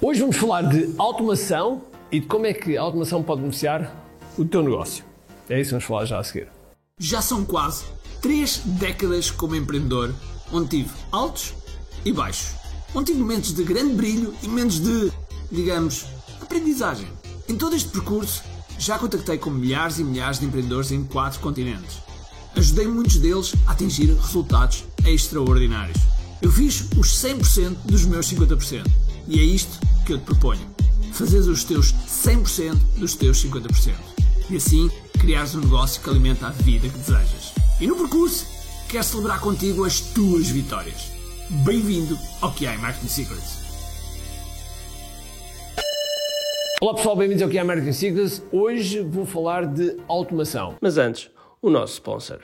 Hoje vamos falar de automação e de como é que a automação pode beneficiar o teu negócio. É isso que vamos falar já a seguir. Já são quase três décadas como empreendedor, onde tive altos e baixos. Onde tive momentos de grande brilho e momentos de, digamos, aprendizagem. Em todo este percurso, já contactei com milhares e milhares de empreendedores em quatro continentes. Ajudei muitos deles a atingir resultados extraordinários. Eu fiz os 100% dos meus 50%. E é isto que eu te proponho. Fazeres os teus 100% dos teus 50%. E assim criares um negócio que alimenta a vida que desejas. E no percurso, quero celebrar contigo as tuas vitórias. Bem-vindo ao QI Marketing Secrets. Olá pessoal, bem-vindos ao QI Marketing Secrets. Hoje vou falar de automação. Mas antes, o nosso sponsor.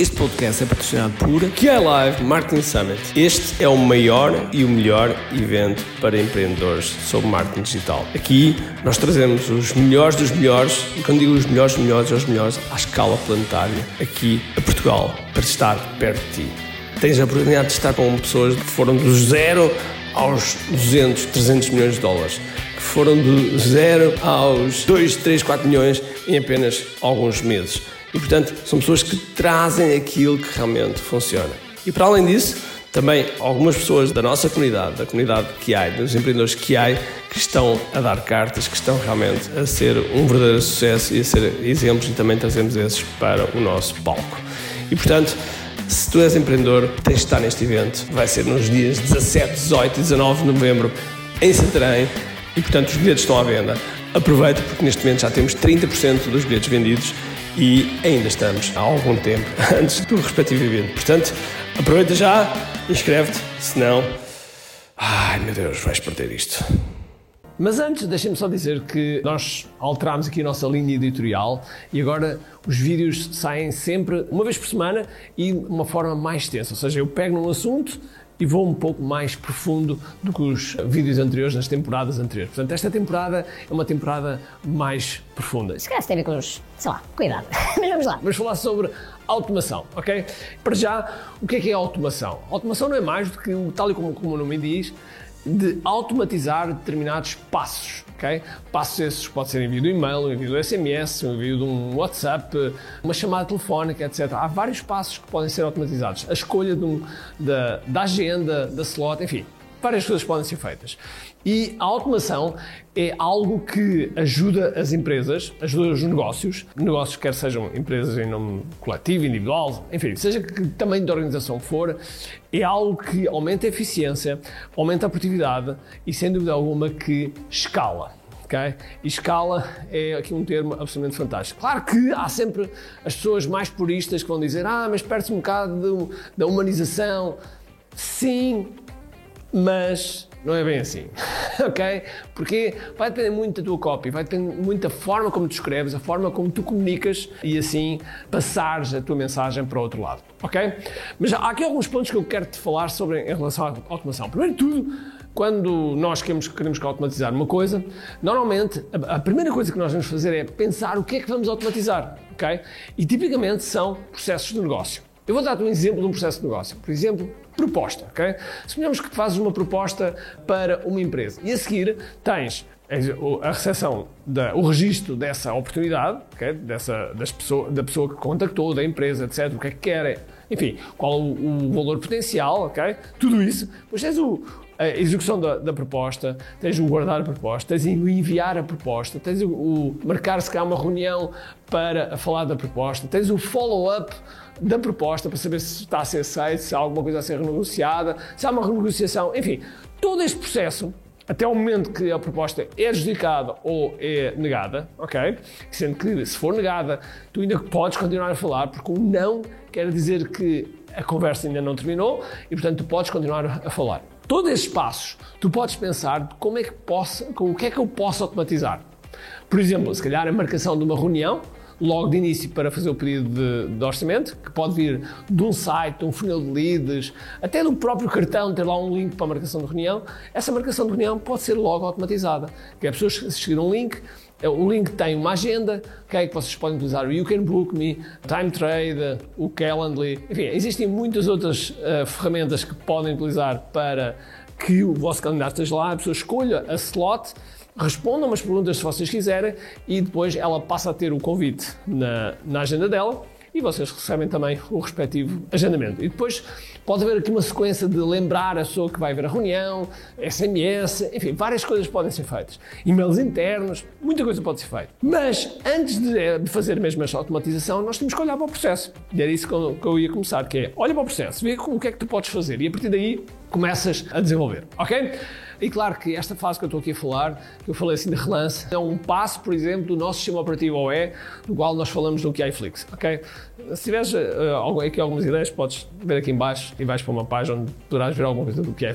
Este podcast é patrocinado por QI Live Marketing Summit. Este é o maior e o melhor evento para empreendedores sobre marketing digital. Aqui nós trazemos os melhores dos melhores, e quando digo os melhores dos melhores, os melhores à escala planetária, aqui a Portugal, para estar perto de ti. Tens a oportunidade de estar com pessoas que foram do zero aos 200, 300 milhões de dólares, que foram do zero aos 2, 3, 4 milhões em apenas alguns meses. E, portanto, são pessoas que trazem aquilo que realmente funciona. E, para além disso, também algumas pessoas da nossa comunidade, da comunidade há, dos empreendedores há, que estão a dar cartas, que estão realmente a ser um verdadeiro sucesso e a ser exemplos e também trazemos esses para o nosso palco. E, portanto, se tu és empreendedor, tens de estar neste evento. Vai ser nos dias 17, 18 e 19 de novembro em Santarém e, portanto, os bilhetes estão à venda. Aproveita porque neste momento já temos 30% dos bilhetes vendidos e ainda estamos há algum tempo antes do respectivo evento. Portanto, aproveita já, inscreve-te, senão, ai meu Deus, vais perder isto. Mas antes, deixem-me só dizer que nós alterámos aqui a nossa linha editorial e agora os vídeos saem sempre uma vez por semana e de uma forma mais extensa. Ou seja, eu pego num assunto e vou um pouco mais profundo do que os vídeos anteriores, nas temporadas anteriores. Portanto, esta temporada é uma temporada mais profunda. Se calhar se tem a ver com os, sei lá, cuidado. Mas vamos lá. Vamos falar sobre automação, ok? Para já, o que é que é automação? Automação não é mais do que, tal e como, como o nome diz, de automatizar determinados passos. Okay? Passos esses pode ser envio do e-mail, um envio do SMS, um envio de um WhatsApp, uma chamada telefónica, etc. Há vários passos que podem ser automatizados. A escolha um, da, da agenda, da slot, enfim, várias coisas podem ser feitas. E a automação é algo que ajuda as empresas, ajuda os negócios, negócios quer sejam empresas em nome coletivo, individual, enfim, seja que tamanho de organização for, é algo que aumenta a eficiência, aumenta a produtividade e, sem dúvida alguma, que escala. Okay? E escala é aqui um termo absolutamente fantástico. Claro que há sempre as pessoas mais puristas que vão dizer ah, mas perde-se um bocado de, da humanização. Sim, mas não é bem assim, ok? Porque vai depender muito da tua copy, vai depender muito da forma como tu escreves, a forma como tu comunicas e assim passares a tua mensagem para o outro lado, ok? Mas há aqui alguns pontos que eu quero te falar sobre em relação à automação. Primeiro de tudo, quando nós queremos, queremos automatizar uma coisa, normalmente a, a primeira coisa que nós vamos fazer é pensar o que é que vamos automatizar, ok? E tipicamente são processos de negócio. Eu vou dar-te um exemplo de um processo de negócio. Por exemplo, proposta, ok? Suponhamos que fazes uma proposta para uma empresa e a seguir tens a recepção, da, o registro dessa oportunidade, okay? dessa, das pessoa, da pessoa que contactou, da empresa, etc., o que é que querem, enfim, qual o, o valor potencial, ok? Tudo isso. Depois tens o, a execução da, da, proposta, tens o guardar a proposta, tens o enviar a proposta, tens o, o marcar se há uma reunião para falar da proposta, tens o follow-up da proposta para saber se está a ser aceito, se há alguma coisa a ser renegociada, se há uma renegociação, enfim, todo este processo até o momento que a proposta é adjudicada ou é negada, ok? Sendo que se for negada, tu ainda podes continuar a falar, porque o não quer dizer que a conversa ainda não terminou e, portanto, tu podes continuar a falar. Todos esses passos, tu podes pensar como é que posso, o que é que eu posso automatizar. Por exemplo, se calhar a marcação de uma reunião, logo de início para fazer o pedido de, de, orçamento, que pode vir de um site, de um funil de leads, até do próprio cartão, ter lá um link para a marcação de reunião. Essa marcação de reunião pode ser logo automatizada, que é pessoas seguir um link, o link tem uma agenda, okay, que vocês podem utilizar. O You Can Book Me, Time Trade, o Calendly, enfim, existem muitas outras uh, ferramentas que podem utilizar para que o vosso calendário esteja lá, a pessoa escolha a slot, responda umas perguntas se vocês quiserem e depois ela passa a ter o convite na, na agenda dela e vocês recebem também o respectivo agendamento. E depois pode haver aqui uma sequência de lembrar a pessoa que vai ver a reunião, SMS, enfim, várias coisas podem ser feitas. E-mails internos, muita coisa pode ser feita. Mas antes de, de fazer mesmo esta automatização, nós temos que olhar para o processo. E era isso que eu, que eu ia começar, que é olha para o processo, vê o que é que tu podes fazer e a partir daí começas a desenvolver, ok? E claro que esta fase que eu estou aqui a falar, que eu falei assim de relance, é um passo, por exemplo, do nosso sistema operativo OE, do qual nós falamos no QI ok? Se tiveres uh, aqui algumas ideias, podes ver aqui embaixo e vais para uma página onde poderás ver alguma coisa do QI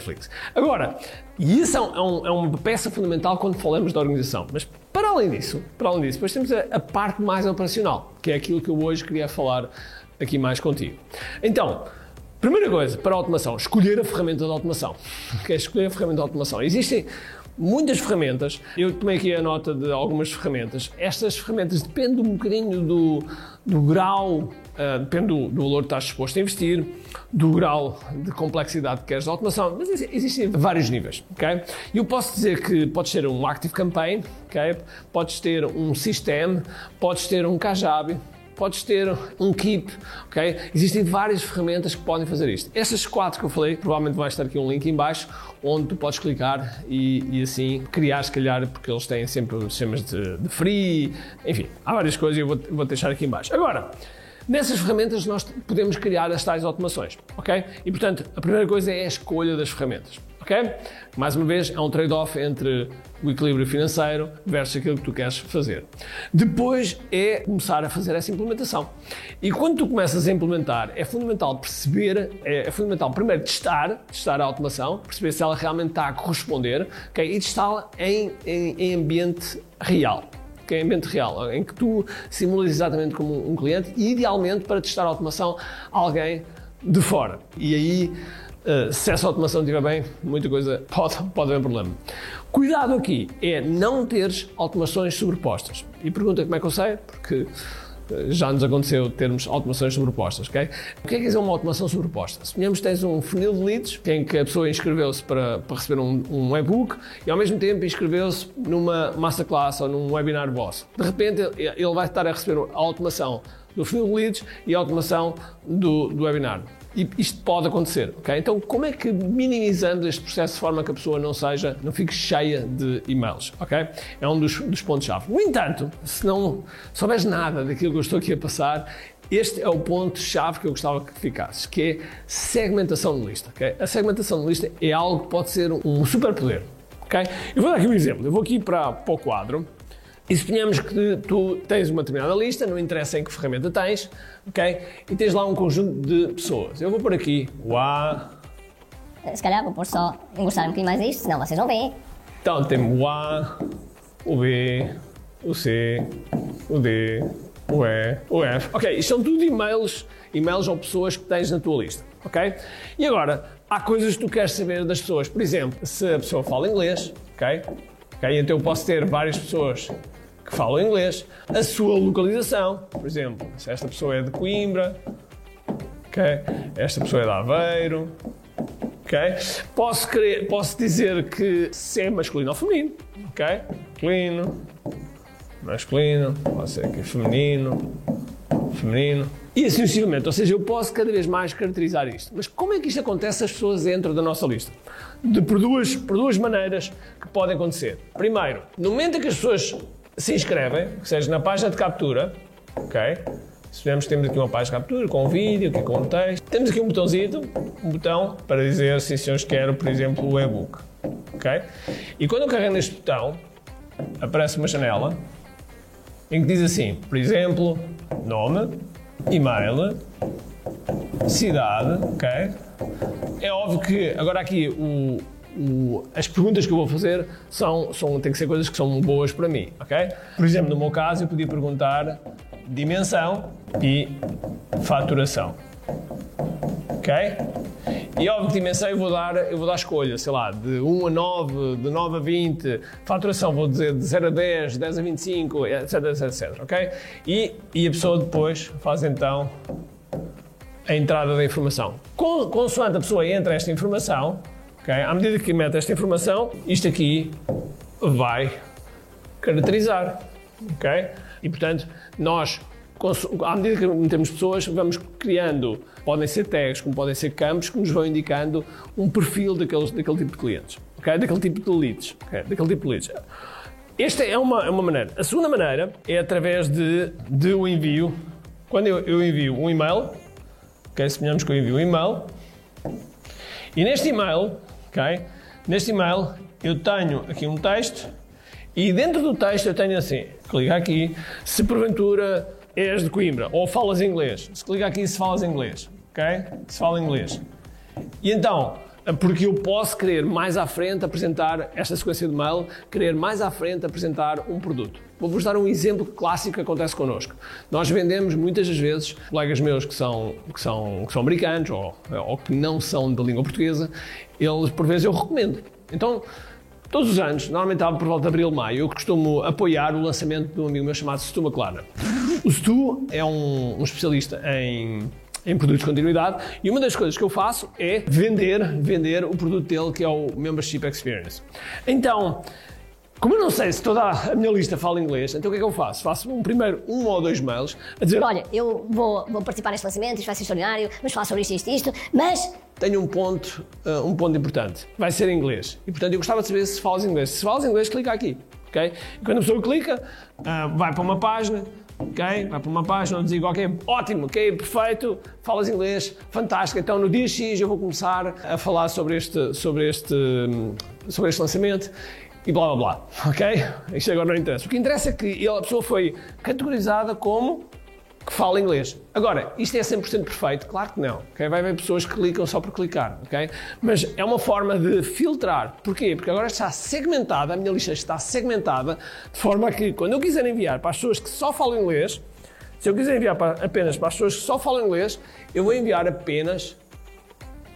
Agora, e isso é, um, é, uma peça fundamental quando falamos da organização, mas para além disso, para além disso, depois temos a, a parte mais operacional, que é aquilo que eu hoje queria falar aqui mais contigo. Então, Primeira coisa, para a automação, escolher a ferramenta de automação. É escolher a ferramenta de automação. Existem muitas ferramentas. Eu tomei aqui a nota de algumas ferramentas. Estas ferramentas dependem um bocadinho do, do grau, uh, depende do, do, valor que estás disposto a investir, do grau de complexidade que queres de automação, mas existem vários níveis, ok? Eu posso dizer que podes ter um Active Campaign, ok? Podes ter um System, podes ter um Kajabi, podes ter um Keep, ok? Existem várias ferramentas que podem fazer isto. Essas quatro que eu falei, provavelmente vai estar aqui um link em baixo, onde tu podes clicar e, e assim criar, se calhar, porque eles têm sempre sistemas de, de free, enfim, há várias coisas e eu vou, vou deixar aqui em baixo. Agora, Nessas ferramentas nós podemos criar as tais automações, ok? E portanto, a primeira coisa é a escolha das ferramentas ok? Mais uma vez, é um trade-off entre o equilíbrio financeiro versus aquilo que tu queres fazer. Depois é começar a fazer essa implementação. E quando tu começas a implementar, é fundamental perceber, é, é fundamental primeiro testar, testar a automação, perceber se ela realmente está a corresponder, ok? E testá-la em, em, em ambiente real que é ambiente real, em que tu simulas exatamente como um cliente e, idealmente, para testar a automação, alguém de fora. E aí Uh, se essa automação estiver bem, muita coisa pode, pode haver problema. Cuidado aqui é não teres automações sobrepostas. E pergunta como é que eu sei? Porque eh, já nos aconteceu termos automações sobrepostas, ok? O que é que é uma automação sobreposta? Suponhamos que tens um funil de leads em que a pessoa inscreveu-se para, para receber um, um e-book e ao mesmo tempo inscreveu-se numa masterclass ou num webinar vosso. De repente ele vai estar a receber a automação do funil de leads e a automação do, do webinar. E isto pode acontecer, ok? Então, como é que minimizando este processo de forma que a pessoa não seja, não fique cheia de e-mails, ok? É um dos, dos pontos-chave. No entanto, se não souberes nada daquilo que eu estou aqui a passar, este é o ponto-chave que eu gostava que ficasses, que é segmentação de lista, ok? A segmentação de lista é algo que pode ser um superpoder, ok? Eu vou dar aqui um exemplo. Eu vou aqui para, para o quadro e suponhamos que tu tens uma determinada lista, não interessa em que ferramenta tens, ok? E tens lá um conjunto de pessoas. Eu vou por aqui o A. Se calhar vou pôr só, engrossar um bocadinho mais isto, senão vocês não veem. Então temos o A, o B, o C, o D, o E, o F. Ok, isto são tudo e-mails, e-mails ou pessoas que tens na tua lista, ok? E agora, há coisas que tu queres saber das pessoas. Por exemplo, se a pessoa fala inglês, ok? Ok, então eu posso ter várias pessoas que falam inglês, a sua localização, por exemplo, se esta pessoa é de Coimbra, okay? esta pessoa é de Aveiro, okay? posso, querer, posso dizer que se é masculino ou feminino, ok? Masculino, masculino, pode ser aqui feminino, feminino. E assim sucessivamente, ou seja, eu posso cada vez mais caracterizar isto. Mas como é que isto acontece as pessoas entram da nossa lista? De, por, duas, por duas maneiras que podem acontecer. Primeiro, no momento em que as pessoas se inscrevem, seja, na página de captura, ok? Se temos aqui uma página de captura com um vídeo, aqui com um texto. Temos aqui um botãozinho, um botão para dizer se eu quero, por exemplo, o e-book, ok? E quando eu carrego neste botão, aparece uma janela em que diz assim, por exemplo, nome, e-mail, cidade, ok? É óbvio que agora aqui o, o, as perguntas que eu vou fazer são, são, têm que ser coisas que são boas para mim, ok? Por exemplo, no meu caso, eu podia perguntar dimensão e faturação, ok? E óbvio que dimensão eu vou dar, eu vou dar escolha, sei lá, de 1 a 9, de 9 a 20, faturação vou dizer de 0 a 10, 10 a 25, etc, etc, etc, ok? E, e a pessoa depois faz então a entrada da informação. Consoante a pessoa entra esta informação, ok? À medida que mete esta informação, isto aqui vai caracterizar, ok? E portanto, nós, à medida que metemos pessoas, vamos criando, podem ser tags, como podem ser campos, que nos vão indicando um perfil daqueles, daquele tipo de clientes, ok? Daquele tipo de leads, ok? Daquele tipo de leads. Esta é uma, é uma maneira. A segunda maneira é através de, de o envio. Quando eu, eu envio um e-mail, ok? Suponhamos que eu envio um e-mail, e neste e-mail, ok? Neste e-mail eu tenho aqui um texto e dentro do texto eu tenho assim, clica aqui, se porventura és de Coimbra ou falas inglês, se clica aqui se falas inglês, ok? Se fala inglês. E então, porque eu posso querer mais à frente apresentar esta sequência de mail, querer mais à frente apresentar um produto. Vou-vos dar um exemplo clássico que acontece connosco. Nós vendemos muitas das vezes, colegas meus que são, que são, que são americanos ou, ou que não são da língua portuguesa, eles por vezes eu recomendo. Então, todos os anos, normalmente por volta de abril, maio, eu costumo apoiar o lançamento de um amigo meu chamado Stu McLaren. O Stu é um, um especialista em em produtos de continuidade. E uma das coisas que eu faço é vender, vender o produto dele, que é o Membership Experience. Então, como eu não sei se toda a minha lista fala inglês, então o que é que eu faço? Faço um primeiro um ou dois mails a dizer: Olha, eu vou, vou participar neste lançamento, isto vai ser extraordinário, vamos falar sobre isto, isto, isto, mas. Tenho um ponto, uh, um ponto importante. Vai ser em inglês. E portanto eu gostava de saber se falas inglês. Se falas inglês, clica aqui. Okay? E quando a pessoa clica, uh, vai para uma página ok? Vai para uma página onde digo, ok, ótimo, ok, perfeito, falas inglês, fantástico. Então no dia X eu vou começar a falar sobre este, sobre este, sobre este lançamento e blá blá blá, ok? Isto agora não interessa. O que interessa é que a pessoa foi categorizada como que fala inglês. Agora, isto é 100% perfeito? Claro que não. Okay? Vai haver pessoas que clicam só por clicar, ok? Mas é uma forma de filtrar. Porquê? Porque agora está segmentada, a minha lista está segmentada, de forma que quando eu quiser enviar para as pessoas que só falam inglês, se eu quiser enviar para, apenas para as pessoas que só falam inglês, eu vou enviar apenas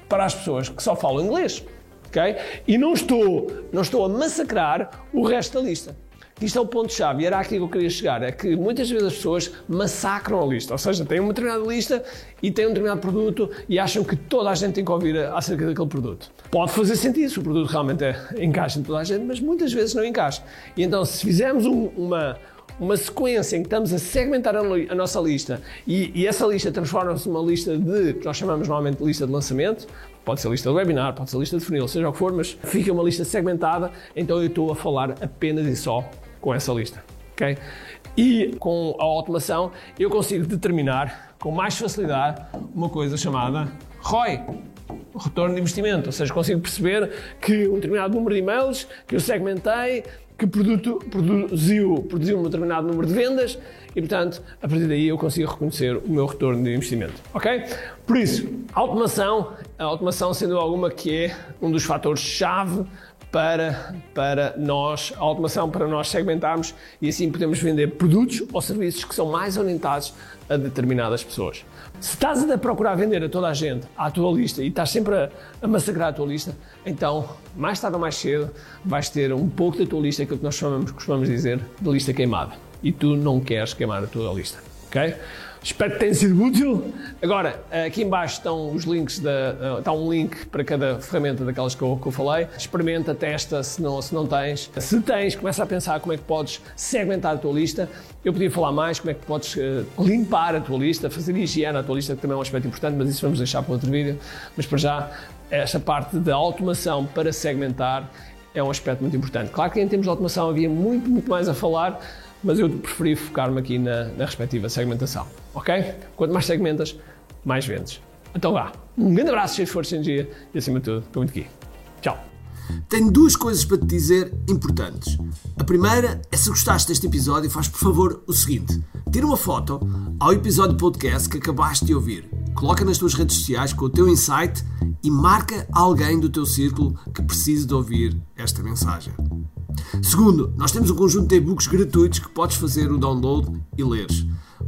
para as pessoas que só falam inglês, ok? E não estou, não estou a massacrar o resto da lista. Isto é o ponto-chave e era aqui que eu queria chegar: é que muitas vezes as pessoas massacram a lista, ou seja, têm uma determinada lista e têm um determinado produto e acham que toda a gente tem que ouvir acerca daquele produto. Pode fazer sentido se o produto realmente é, encaixa em toda a gente, mas muitas vezes não encaixa. E então, se fizermos um, uma, uma sequência em que estamos a segmentar a, a nossa lista e, e essa lista transforma-se numa lista de, que nós chamamos normalmente de lista de lançamento, pode ser lista de webinar, pode ser lista de funil, seja o que for, mas fica uma lista segmentada, então eu estou a falar apenas e só com essa lista. Okay? E com a automação eu consigo determinar com mais facilidade uma coisa chamada ROI, retorno de investimento. Ou seja, consigo perceber que um determinado número de e-mails que eu segmentei, que produto, produziu, produziu um determinado número de vendas e, portanto, a partir daí eu consigo reconhecer o meu retorno de investimento. Ok? Por isso, a automação, a automação sendo alguma que é um dos fatores-chave para, para nós, a automação para nós segmentarmos e assim podemos vender produtos ou serviços que são mais orientados a determinadas pessoas. Se estás a procurar vender a toda a gente à tua lista e estás sempre a, a massacrar a tua lista, então, mais tarde ou mais cedo, vais ter um pouco da tua lista, aquilo que nós chamamos, costumamos dizer, de lista queimada. E tu não queres queimar a tua lista, ok? Espero que tenha sido útil. Agora, aqui embaixo estão os links, da, uh, está um link para cada ferramenta daquelas que eu, que eu, falei. Experimenta, testa se não, se não tens. Se tens, começa a pensar como é que podes segmentar a tua lista. Eu podia falar mais como é que podes uh, limpar a tua lista, fazer higiene à tua lista, que também é um aspecto importante, mas isso vamos deixar para outro vídeo. Mas para já, esta parte da automação para segmentar é um aspecto muito importante. Claro que em termos de automação havia muito, muito mais a falar, mas eu preferi focar-me aqui na, na respectiva segmentação, ok? Quanto mais segmentas, mais vendes. Então vá, um grande abraço, cheio de força e energia e acima de tudo, estou muito aqui. Tchau! Tenho duas coisas para te dizer importantes. A primeira é se gostaste deste episódio, faz por favor o seguinte: tira uma foto ao episódio podcast que acabaste de ouvir, coloca nas tuas redes sociais com o teu insight e marca alguém do teu círculo que precise de ouvir esta mensagem. Segundo, nós temos um conjunto de e-books gratuitos que podes fazer o download e leres.